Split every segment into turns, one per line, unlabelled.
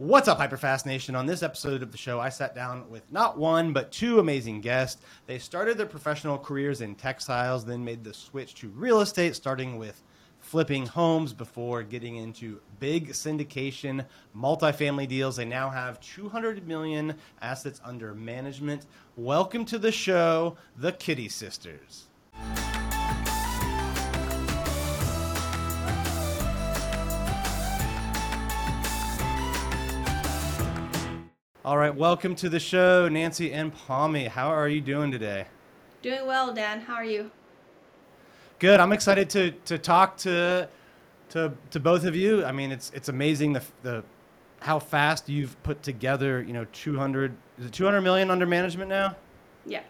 What's up, Hyperfast Nation? On this episode of the show, I sat down with not one, but two amazing guests. They started their professional careers in textiles, then made the switch to real estate, starting with flipping homes before getting into big syndication multifamily deals. They now have 200 million assets under management. Welcome to the show, the Kitti Sisters. All right, welcome to the show, Nancy and Palmi. How are you doing today?
Doing well, Dan. How are you?
Good. I'm excited to to talk to to to both of you. I mean, it's it's amazing the the how fast you've put together. You know, 200 is it 200 million under management now?
Yeah.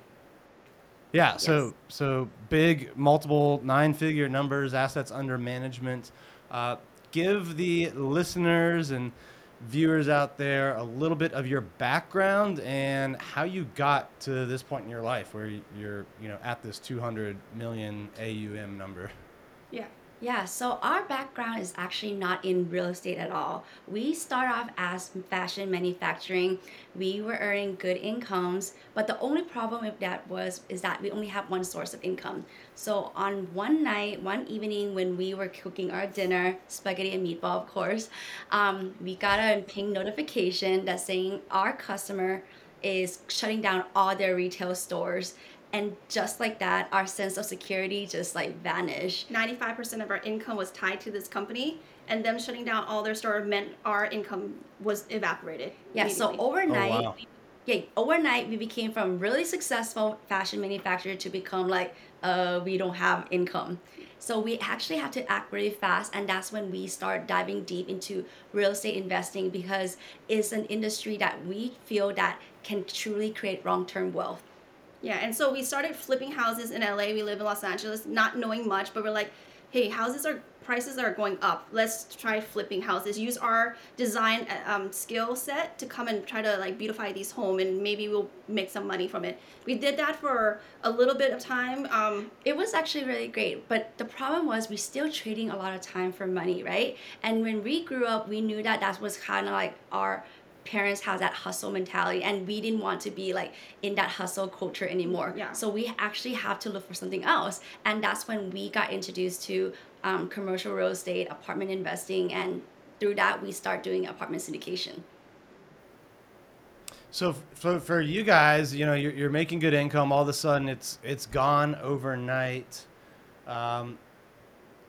Yeah. So
Yes.
so big, multiple nine figure numbers, assets under management. Uh, give the listeners and viewers out there a little bit of your background and how you got to this point in your life where you're you know at this 200 million AUM number.
Yeah.
Yeah, so our background is actually not in real estate at all. We start off as fashion manufacturing. We were earning good incomes, but the only problem with that was is that we only have one source of income. So on one night, one evening when we were cooking our dinner, spaghetti and meatball, of course, um, we got a ping notification that saying our customer is shutting down all their retail stores. And just like that, our sense of security just like vanished.
95% of our income was tied to this company, and them shutting down all their store meant our income was evaporated.
Yeah, so
immediately.
overnight,
wow.
yeah, overnight we became from really successful fashion manufacturer to become like, uh, we don't have income. So we actually have to act really fast, and that's when we start diving deep into real estate investing because it's an industry that we feel that can truly create long-term wealth.
Yeah, and so we started flipping houses in LA. We live in Los Angeles, not knowing much, but we're like, hey, houses are prices are going up. Let's try flipping houses. Use our design uh, um, skill set to come and try to like beautify these home, and maybe we'll make some money from it. We did that for a little bit of time. Um,
It was actually really great, but the problem was we still trading a lot of time for money, right? And when we grew up, we knew that that was kind of like our parents had that hustle mentality, and we didn't want to be like in that hustle culture anymore.
Yeah.
So we actually have to look for something else, and that's when we got introduced to um, commercial real estate, apartment investing, and through that we start doing apartment syndication.
So for, for you guys, you know, you're, you're making good income. All of a sudden, it's it's gone overnight, um,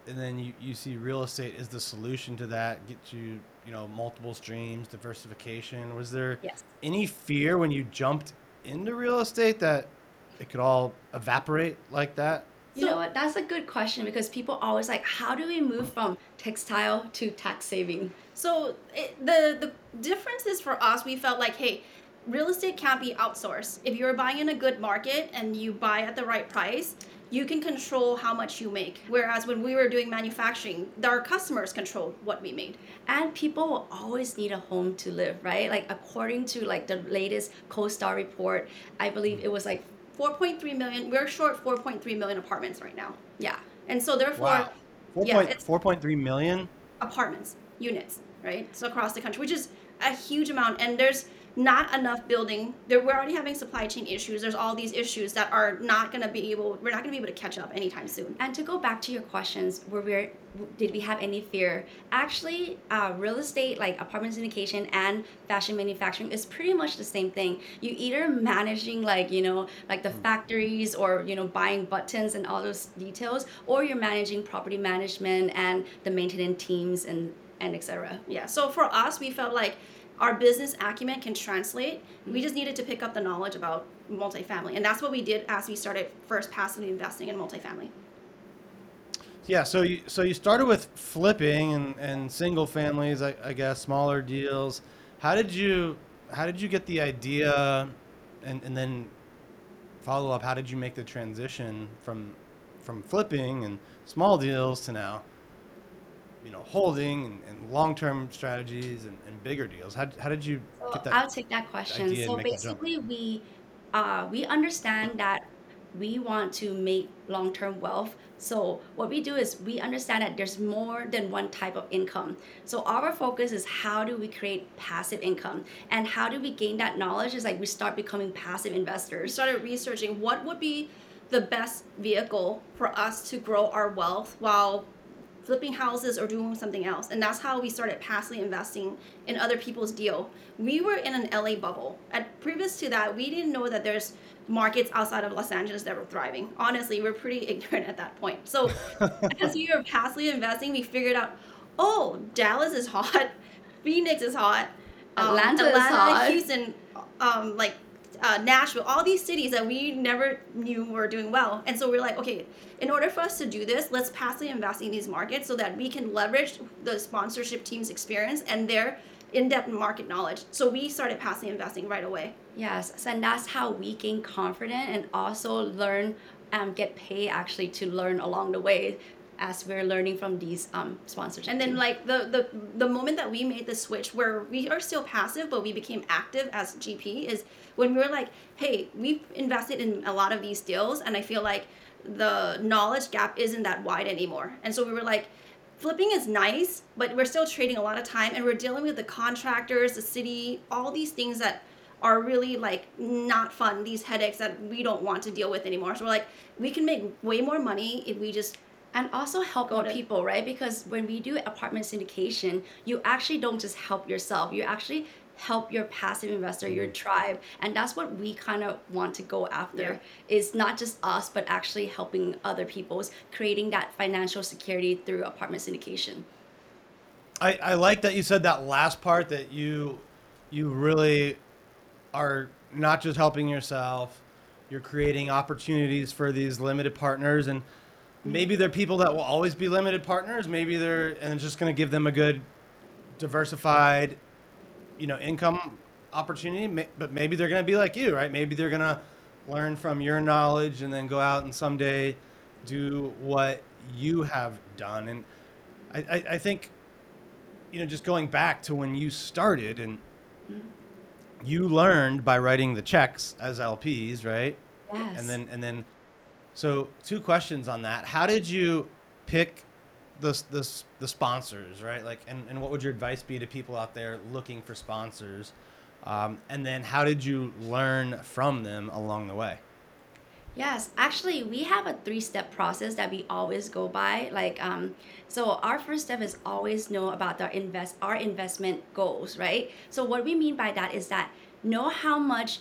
and then you, you see real estate is the solution to that. Get you you know multiple streams, diversification. Was there
Yes.
any fear when you jumped into real estate that it could all evaporate like that?
You know what? That's a good question because people always like, how do we move from textile to tax saving?
So it, the the difference is for us, we felt like, hey, real estate can't be outsourced. If you're buying in a good market and you buy at the right price, you can control how much you make. Whereas when we were doing manufacturing, our customers controlled what we made.
and people will always need a home to live right like according to like the latest CoStar report i believe it was like
4.3 million. We're short 4.3 million apartments right now,
yeah
and so therefore,
Wow, four
yeah,
four point three million.
apartments, units, right? So across the country, which is a huge amount, and there's not enough building. There, we're already having supply chain issues. There's all these issues that are not going to be able. We're not going to be able to catch up anytime soon.
and to go back to your questions were we did we have any fear actually uh, real estate like apartment syndication and fashion manufacturing is pretty much the same thing you either managing like you know like the factories or you know buying buttons and all those details or you're managing property management and the maintenance teams and and etc
Yeah. So for us, we felt like our business acumen can translate. We mm-hmm. just needed to pick up the knowledge about multifamily, and that's what we did as we started first passively investing in multifamily.
Yeah, so you so you started with flipping and, and single families, I, I guess, smaller deals. How did you how did you get the idea, and, and then follow up? How did you make the transition from from flipping and small deals to now, you know, holding and, and long term strategies and, and bigger deals? How, how did you
So
get that?
I'll take that question. So
make that jump?
basically, we uh, we understand that we want to make long-term wealth so what we do is we understand that there's more than one type of income. So our focus is how do we create passive income and how do we gain that knowledge is like we start becoming passive
We
investors.
started researching what would be the best vehicle for us to grow our wealth while flipping houses or doing something else. And that's how we started passively investing in other people's deal. We were in an LA bubble. At previous to that, we didn't know that there's markets outside of Los Angeles that were thriving. Honestly, we're pretty ignorant at that point. So as we were passively investing, we figured out, oh, Dallas is hot, Phoenix is hot, um,
Atlanta is hot.
Houston, um, like uh, Nashville, all these cities that we never knew were doing well. And so we're like, okay, in order for us to do this, let's passively invest in these markets so that we can leverage the sponsorship team's experience and their in-depth market knowledge. So we started passively investing right away.
Yes, and that's how we gain confidence and also learn um, get paid actually to learn along the way as we're learning from these um, sponsorship.
And then like the, the the moment that we made the switch where we are still passive but we became active as GP is when we were like, hey, we've invested in a lot of these deals and I feel like the knowledge gap isn't that wide anymore. And so we were like, flipping is nice, but we're still trading a lot of time and we're dealing with the contractors, the city, all these things that are really like not fun, these headaches that we don't want to deal with anymore. So we're like, we can make way more money if we just
and also help
Go
more
to-
people, right? Because when we do apartment syndication, you actually don't just help yourself. You actually help your passive investor, your mm-hmm. tribe, and that's what we kind of want to go after.
Yeah.
Is not just us, but actually helping other people's creating that financial security through apartment syndication.
I, I like that you said that last part that you you really are not just helping yourself, you're creating opportunities for these limited partners and maybe they're people that will always be limited partners, maybe they're and it's just going to give them a good diversified you know income opportunity, but maybe they're going to be like you, right? Maybe they're going to learn from your knowledge and then go out and someday do what you have done and I, I, I think you know, just going back to when you started and mm-hmm. you learned by writing the checks as LPs, right?
Yes.
And then and then so two questions on that. How did you pick the the, the sponsors, right? Like and, and what would your advice be to people out there looking for sponsors? Um, and then how did you learn from them along the way?
Yes, actually, we have a three-step process that we always go by. Like, um, so our first step is always know about our invest our investment goals, right? So what we mean by that is that know how much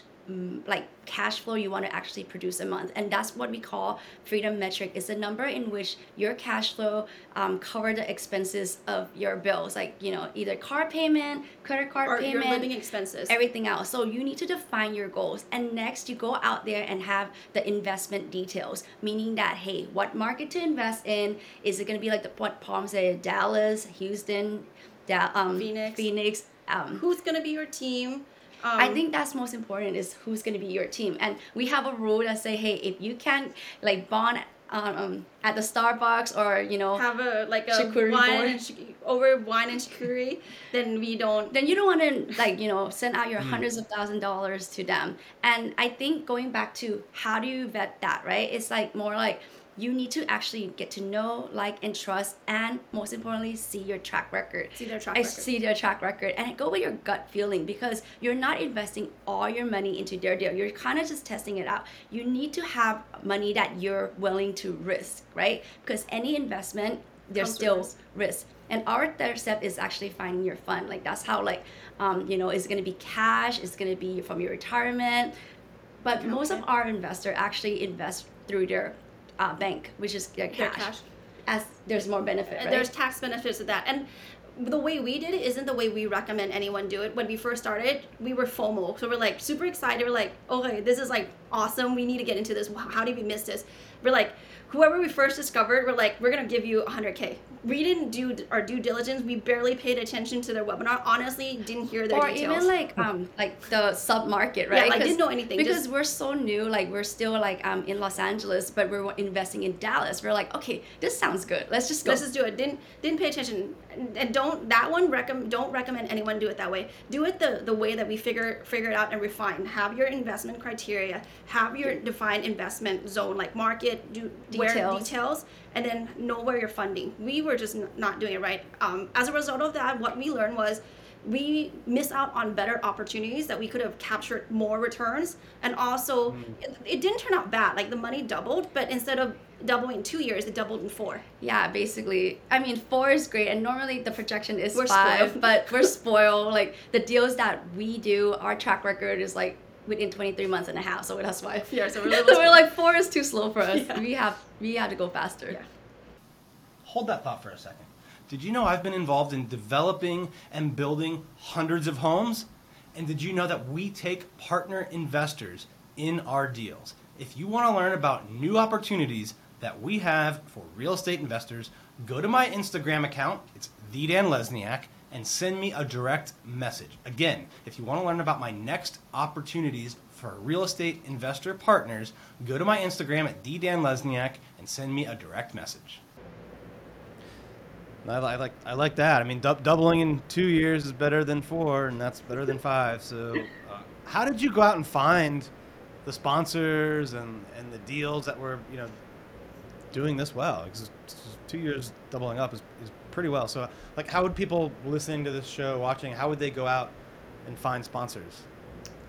like cash flow you want to actually produce a month, and that's what we call freedom metric. It's a number in which your cash flow um, cover the expenses of your bills, like you know either car payment, credit card
or
payment,
your living expenses.
everything else. So you need to define your goals. And next, you go out there and have the investment details, meaning that, hey, what market to invest in? Is it going to be like the, what Palm said, Dallas, Houston, da- um,
Phoenix.
Phoenix? Um,
Who's gonna be your team? Um,
I think that's most important is who's going to be your team. And we have a rule that say, hey, if you can't like bond um, at the Starbucks or, you know,
have a like a
Charcuterie
wine
board.
and ch- over wine and charcuterie, then we don't.
then you don't want to like you know send out your hundreds of thousand dollars to them and i think going back to how do you vet that right it's like more like you need to actually get to know like and trust and most importantly see your track record
See their track
I
record.
see their track record and go with your gut feeling because you're not investing all your money into their deal you're kind of just testing it out you need to have money that you're willing to risk right because any investment there's still
risk.
risk. And our third step is actually finding your fund. Like that's how like um, you know, it's gonna be cash, it's gonna be from your retirement. But most of our investor actually invest through their uh, bank, which is their
Their
cash.
cash.
As there's more benefit, right?
There's tax benefits to that. And the way we did it isn't the way we recommend anyone do it. When we first started, we were FOMO. So we're like super excited. We're like, okay, this is like awesome. We need to get into this. How did we miss this? We're like, whoever we first discovered, we're like, we're going to give you 100K. We didn't do our due diligence. We barely paid attention to their webinar. Honestly, didn't hear their
or
details.
even like um like the sub market, right?
Yeah,
like,
didn't know anything,
because
just-
we're so new. Like we're still like um in Los Angeles, but we're investing in Dallas. We're like, okay, this sounds good. Let's just go.
Let's just do it. Didn't didn't pay attention, and, don't that one recommend. Don't recommend anyone do it that way. Do it the the way that we figure figure it out and refine. Have your investment criteria. have your defined investment zone, like market, do where
Details.
details, and then know where you're funding. We were just n- not doing it right. Um, as a result of that, what we learned was we miss out on better opportunities that we could have captured more returns and also mm. it, it didn't turn out bad like the money doubled but instead of doubling in two years it doubled in four
Yeah, basically. I mean, four is great, and normally the projection is
We're
five,
spoiled.
but we're spoiled. Like the deals that we do, our track record is like within 23 months and a half. So that's why.
Yeah, so we're
so
a little
we're like four is too slow for us.
Yeah.
We have we have to go faster.
Yeah.
Hold that thought for a second. Did you know I've been involved in developing and building hundreds of homes? And did you know that we take partner investors in our deals? If you want to learn about new opportunities that we have for real estate investors, go to my Instagram account. It's the Dan Lesniak and send me a direct message. Again, if you want to learn about my next opportunities for real estate investor partners, go to my Instagram at the Dan Lesniak and send me a direct message. I, I like I like that. I mean, dou- doubling in two years is better than four, and that's better than five. So, uh, how did you go out and find the sponsors and, and the deals that were you know doing this well? Because two years doubling up is, is pretty well. So, like, how would people listening to this show, watching, how would they go out and find sponsors?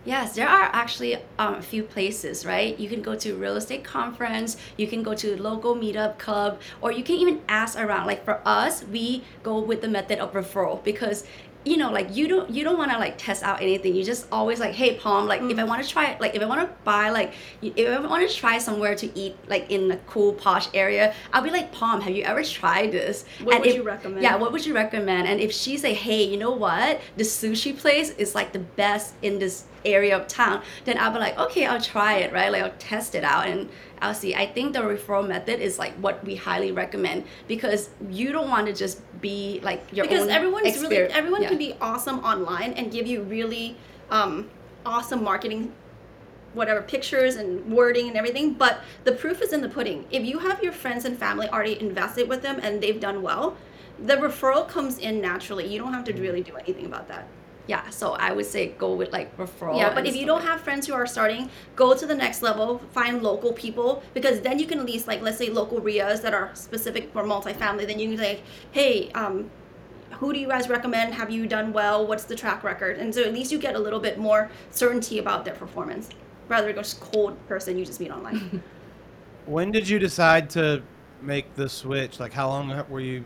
Yes, there are actually um, a few places, right? You can go to real estate conference, you can go to local meetup club, or you can even ask around. Like for us, we go with the method of referral because you know like you don't you don't want to like test out anything. You just always like hey palm like if i mm. want to try like if i want to buy like if i want to try somewhere to eat like in a cool posh area i'll be like palm have you ever tried this
What
And
would
if-
you recommend?
yeah what would you recommend? And if she say hey you know what? The sushi place is like the best in this area of town then i'll be like okay i'll try it right? Like i'll test it out and i'll see i think the referral method is like what we highly recommend because you don't want to just be like your
because
own
everyone's really everyone
yeah.
can be awesome online and give you really um, awesome marketing whatever pictures and wording and everything but the proof is in the pudding. If you have your friends and family already invested with them and they've done well the referral comes in naturally. You don't have to really do anything about that
yeah so i would say go with like referral
yeah, but if you don't
like-
have friends who are starting, go to the next level, find local people because then you can at least like let's say local RIAs that are specific for multifamily. Then you can say, hey, um, who do you guys recommend? Have you done well? What's the track record? And so at least you get a little bit more certainty about their performance rather than just cold person you just meet online.
When did you decide to make the switch? Like, how long were you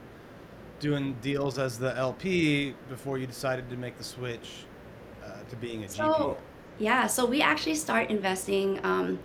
doing deals as the LP before you decided to make the switch uh, to being a GP?
So yeah, so we actually start investing. Um,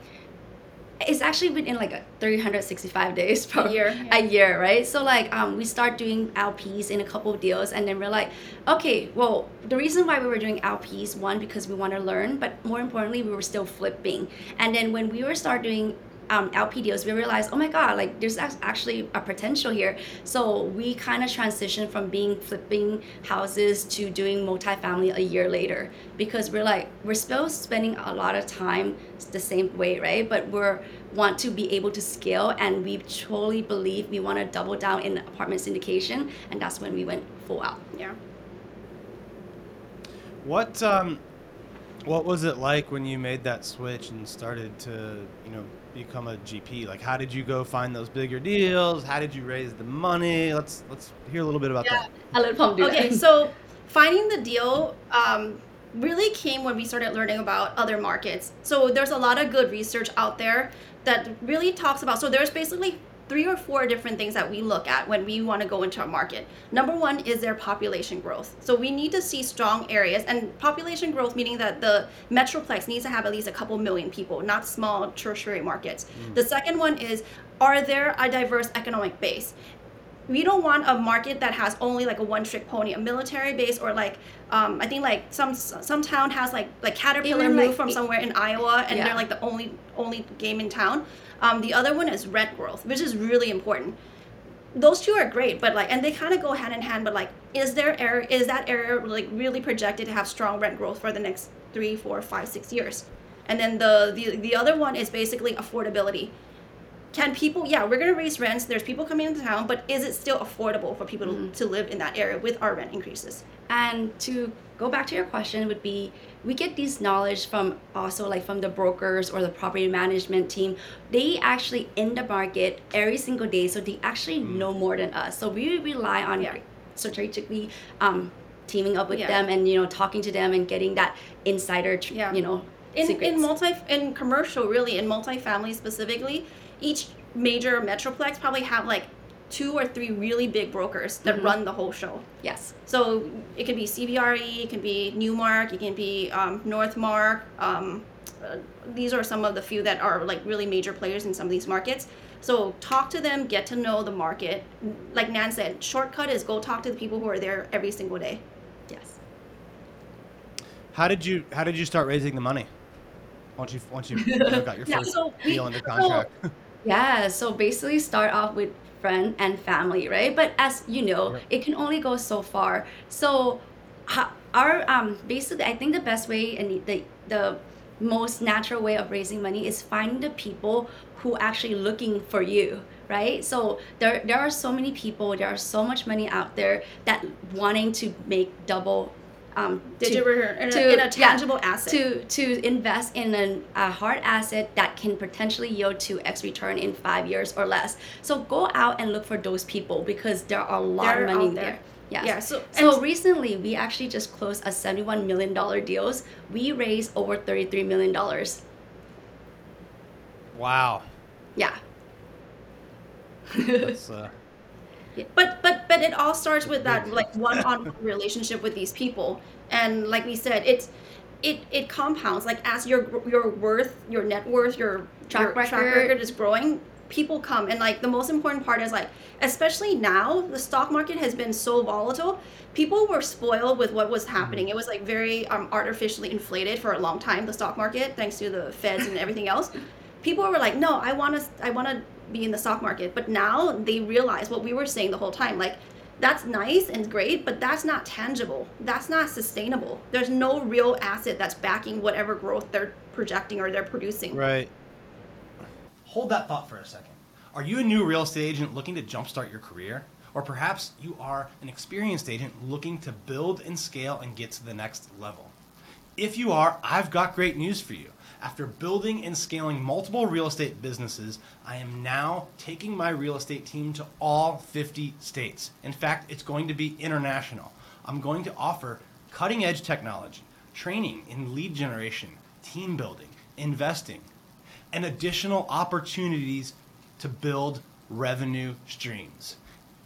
it's actually within like a 365 days per
A year, yeah.
a year, right? So like um, we start doing LPs in a couple of deals, and then we're like, okay, well, the reason why we were doing LPs, one because we want to learn, but more importantly, we were still flipping. And then when we were start doing um, LP deals, we realized, oh my God, like there's actually a potential here. So we kind of transitioned from being flipping houses to doing multifamily a year later because we're like, we're still spending a lot of time the same way, right? But we're want to be able to scale and we truly believe we want to double down in apartment syndication and that's when we went full out.
yeah.
What um, what was it like when you made that switch and started to, you know, become a GP? Like, how did you go find those bigger deals? How did you raise the money? Let's let's hear a little bit about
Yeah.
that.
I let Palm do
okay,
that.
so finding the deal um, really came when we started learning about other markets. So there's a lot of good research out there that really talks about. So there's basically three or four different things that we look at when we want to go into a market. Number one is their population growth. So we need to see strong areas and population growth meaning that the metroplex needs to have at least a couple million people, not small tertiary markets. Mm. The second one is are there a diverse economic base? We don't want a market that has only like a one trick pony, a military base or like um, I think like some some town has like like Caterpillar moved
like,
from somewhere in Iowa and
Yeah.
they're like the only only game in town. Um, the other one is rent growth, which is really important. Those two are great, but like and they kind of go hand in hand. But like, is there area is that area like really projected to have strong rent growth for the next three, four, five, six years? And then the the, the other one is basically affordability can people yeah we're going to raise rents there's people coming into town but is it still affordable for people
Mm-hmm.
to, to live in that area with our rent increases
And to go back to your question would be we get these knowledge from also like from the brokers or the property management team. They actually in the market every single day, so they actually know more than us. So we rely on
Yeah.
strategically um, teaming up with
Yeah.
them and you know talking to them and getting that insider tr-
Yeah.
you know
in,
secrets.
in multi in commercial really in multifamily specifically each major metroplex probably have like two or three really big brokers that
Mhm.
run the whole show
yes.
so it can be cbre it can be newmark it can be um, Northmarq um, uh, these are some of the few that are like really major players in some of these markets so talk to them get to know the market like nan said shortcut is go talk to the people who are there every single day
Yes.
How did you How did you start raising the money? Once you Once you, you know, got your
Yeah,
first
so we-
deal under
so-
contract.
Yeah, so basically start off with friend and family, right? But as you know, it can only go so far. So our um basically I think the best way and the the most natural way of raising money is finding the people who actually looking for you right so there there are so many people there are so much money out there that wanting to make double um to-
digital return in,
to-
a, in a
yeah,
tangible asset
to to invest in an, a hard asset that can potentially yield to X return in five years or less. So go out and look for those people because there are a lot
They're
of money
out
there.
there.
Yes.
Yeah, so-
so recently we actually just closed a seventy-one million dollar deals. We raised over thirty-three million dollars.
wow.
Yeah.
That's, uh,
but but but it all starts with that like one-on-one relationship with these people. And like we said it's it it compounds. Like as your your worth your net worth your
Track
your track
record.
record is growing people come. And like the most important part is like especially now the stock market has been so volatile people were spoiled with what was happening. It was like very um, artificially inflated for a long time the stock market thanks to the feds and everything else. People were like no i want to i want to be in the stock market but now they realize what we were saying the whole time like that's nice and great but that's not tangible that's not sustainable there's no real asset that's backing whatever growth they're projecting or they're producing
right. Hold that thought for a second. Are you a new real estate agent looking to jumpstart your career? Or perhaps you are an experienced agent looking to build and scale and get to the next level. If you are, I've got great news for you. After building and scaling multiple real estate businesses, I am now taking my real estate team to all 50 states. In fact, it's going to be international. I'm going to offer cutting edge technology, training in lead generation, team building, investing, and additional opportunities to build revenue streams.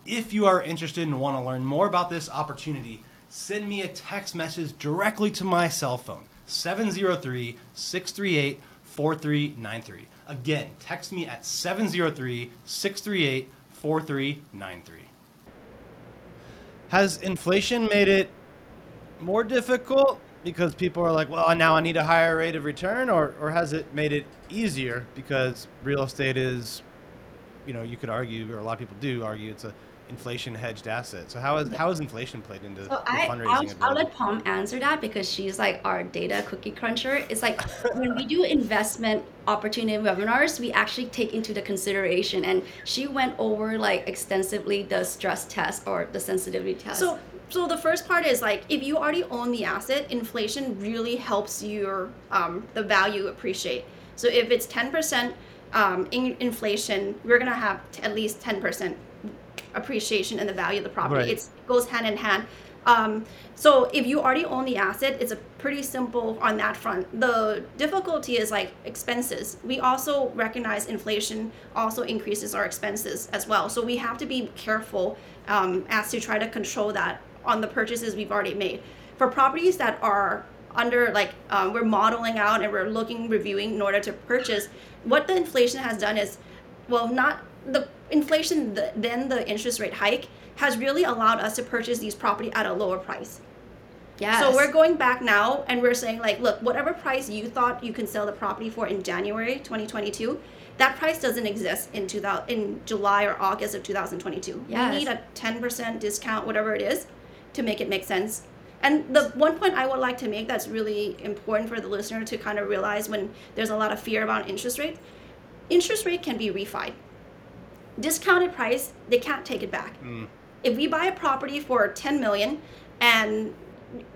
If you are interested and want to learn more about this opportunity, send me a text message directly to my cell phone 703 638 4393. Again, text me at 703 638 4393. Has inflation made it more difficult because people are like, well, now I need a higher rate of return, or, or has it made it easier because real estate is, you know, you could argue, or a lot of people do argue, it's a inflation hedged asset. So how is how has inflation played into
So
the
I,
fundraising?
I'll,
ability?
I'll let Palm answer that because she's like our data cookie cruncher. It's like when we do investment opportunity webinars, we actually take into the consideration, and she went over like extensively the stress test or the sensitivity test.
So, so the first part is like if you already own the asset, inflation really helps your um, the value appreciate. So if it's ten percent um, in inflation, we're gonna have t- at least ten percent appreciation and the value of the property.
Right.
It goes hand in hand. Um, so if you already own the asset, it's a pretty simple on that front. The difficulty is like expenses. We also recognize inflation also increases our expenses as well. So we have to be careful um, as to try to control that on the purchases we've already made. For properties that are under like um, we're modeling out and we're looking reviewing in order to purchase, what the inflation has done is well not the inflation the, then the interest rate hike has really allowed us to purchase these property at a lower price
yes.
so we're going back now and we're saying like look whatever price you thought you can sell the property for in january 2022 that price doesn't exist in 2000 in july or august of 2022
Yes.
we need a 10% discount whatever it is to make it make sense and the one point i would like to make that's really important for the listener to kind of realize when there's a lot of fear about interest rates interest rate can be refied. Discounted price, they can't take it back. Hmm. If we buy a property for 10 million and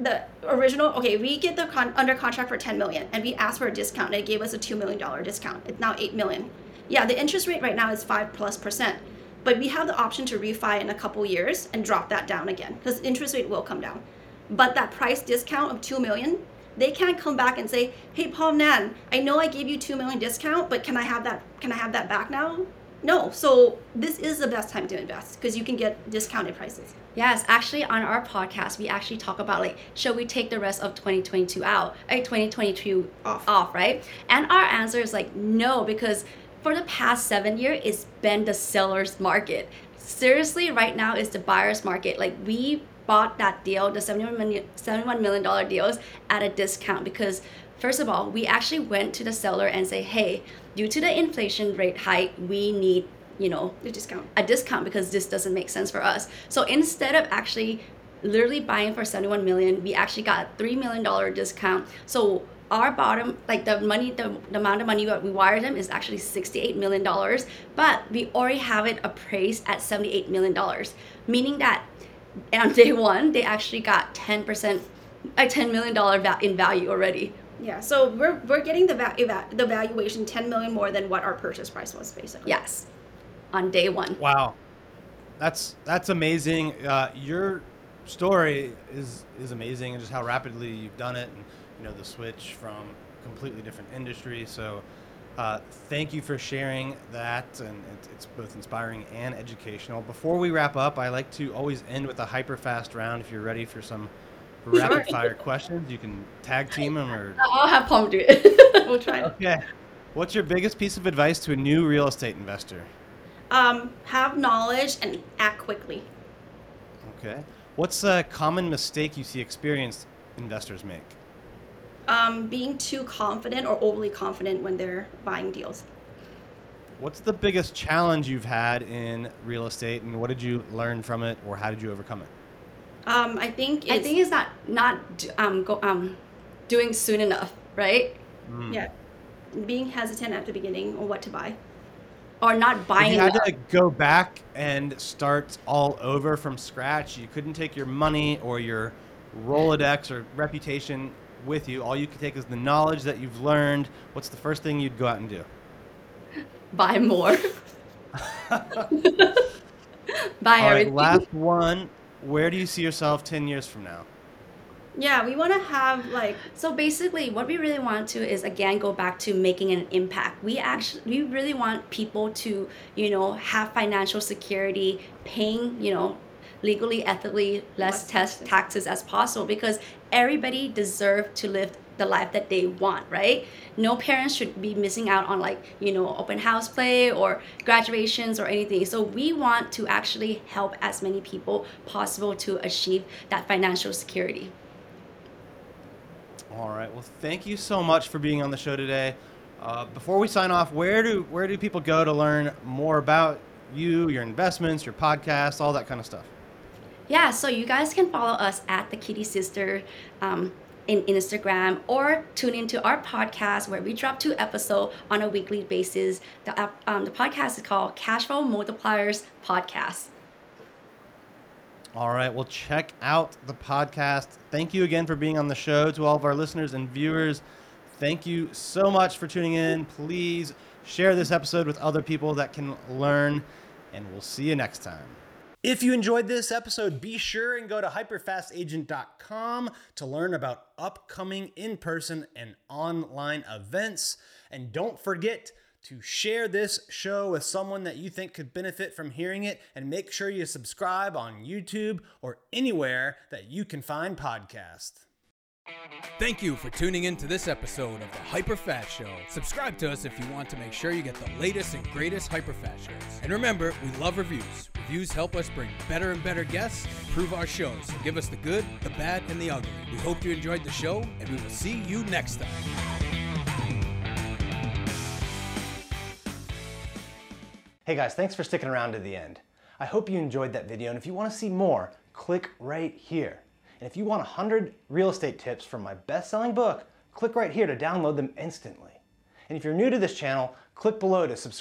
the original okay we get the con- under contract for 10 million and we asked for a discount and it gave us a 2 million dollar discount. It's now 8 million. Yeah the interest rate right now is 5 plus percent but we have the option to refi in a couple years and drop that down again because interest rate will come down. But that price discount of 2 million they can't come back and say hey paul nan i know i gave you 2 million discount but can i have that can i have that back now no so this is the best time to invest because you can get discounted prices
Yes, actually, on our podcast, we actually talk about like, should we take the rest of 2022 out, like 2022
Off.
off, right? And our answer is like, no, because for the past seven years, it's been the seller's market. Seriously, right now is the buyer's market. Like, we bought that deal, the 71 million, $71 million deals, at a discount because, first of all, we actually went to the seller and say, hey, due to the inflation rate hike, we need, you know,
the discount
a discount because this doesn't make sense for us. So instead of actually literally buying for 71 million, we actually got a 3 million dollar discount. So our bottom like the money the, the amount of money that we wired them is actually 68 million dollars, but we already have it appraised at 78 million dollars, meaning that on day 1 they actually got 10% a 10 million dollar in value already.
Yeah, so we're we're getting the va- eva- the valuation 10 million more than what our purchase price was basically.
Yes. On day 1.
Wow, that's that's amazing. Uh, your story is is amazing, and just how rapidly you've done it, and you know the switch from completely different industry. So, uh, thank you for sharing that, and it's, it's both inspiring and educational. Before we wrap up, I like to always end with a hyper fast round. If you're ready for some rapid fire questions, you can tag team them or.
I'll have Palm do it.
We'll try.
Okay. What's your biggest piece of advice to a new real estate investor?
Um, have knowledge and act quickly.
Okay. What's a common mistake you see experienced investors make?
Um, being too confident or overly confident when they're buying deals.
What's the biggest challenge you've had in real estate, and what did you learn from it, or how did you overcome it?
Um, I think it's,
I think it's not not um go um doing soon enough, right?
yeah, being hesitant at the beginning on what to buy.
Or not
If
buying
you had
enough.
to go back and start all over from scratch, you couldn't take your money or your Rolodex or reputation with you. All you could take is the knowledge that you've learned. What's the first thing you'd go out and do?
buy more. buy
All right,
everything.
last one. Where do you see yourself 10 years from now?
Yeah, we want to have like
So basically, what we really want to is again go back to making an impact. We actually we really want people to you know have financial security, paying you know legally, ethically less
Less
tax
taxes.
taxes as possible because everybody deserves to live the life that they want, right? No parents should be missing out on like you know open house play or graduations or anything. So we want to actually help as many people possible to achieve that financial security.
All right. Well, thank you so much for being on the show today. Uh, before we sign off, where do where do people go to learn more about you, your investments, your podcast, all that kind of stuff?
Yeah, so you guys can follow us at the Kitti Sister um, in Instagram or tune into our podcast where we drop two episodes on a weekly basis. The um, the podcast is called Cashflow Multipliers Podcast.
All right. Well, check out the podcast. Thank you again for being on the show. To all of our listeners and viewers, thank you so much for tuning in. Please share this episode with other people that can learn, and we'll see you next time. If you enjoyed this episode, be sure and go to hyperfastagent.com to learn about upcoming in person and online events. And don't forget to share this show with someone that you think could benefit from hearing it. And make sure you subscribe on YouTube or anywhere that you can find podcasts.
Thank you for tuning in to this episode of the Hyper Fast Show. Subscribe to us if you want to make sure you get the latest and greatest Hyper Fast shows. And remember, we love reviews. Reviews help us bring better and better guests improve our shows. Give us the good, the bad, and the ugly. We hope you enjoyed the show, and we will see you next time.
Hey guys, thanks for sticking around to the end. I hope you enjoyed that video, and if you want to see more, click right here. And if you want 100 real estate tips from my best selling book, click right here to download them instantly. And if you're new to this channel, Click below to subscribe.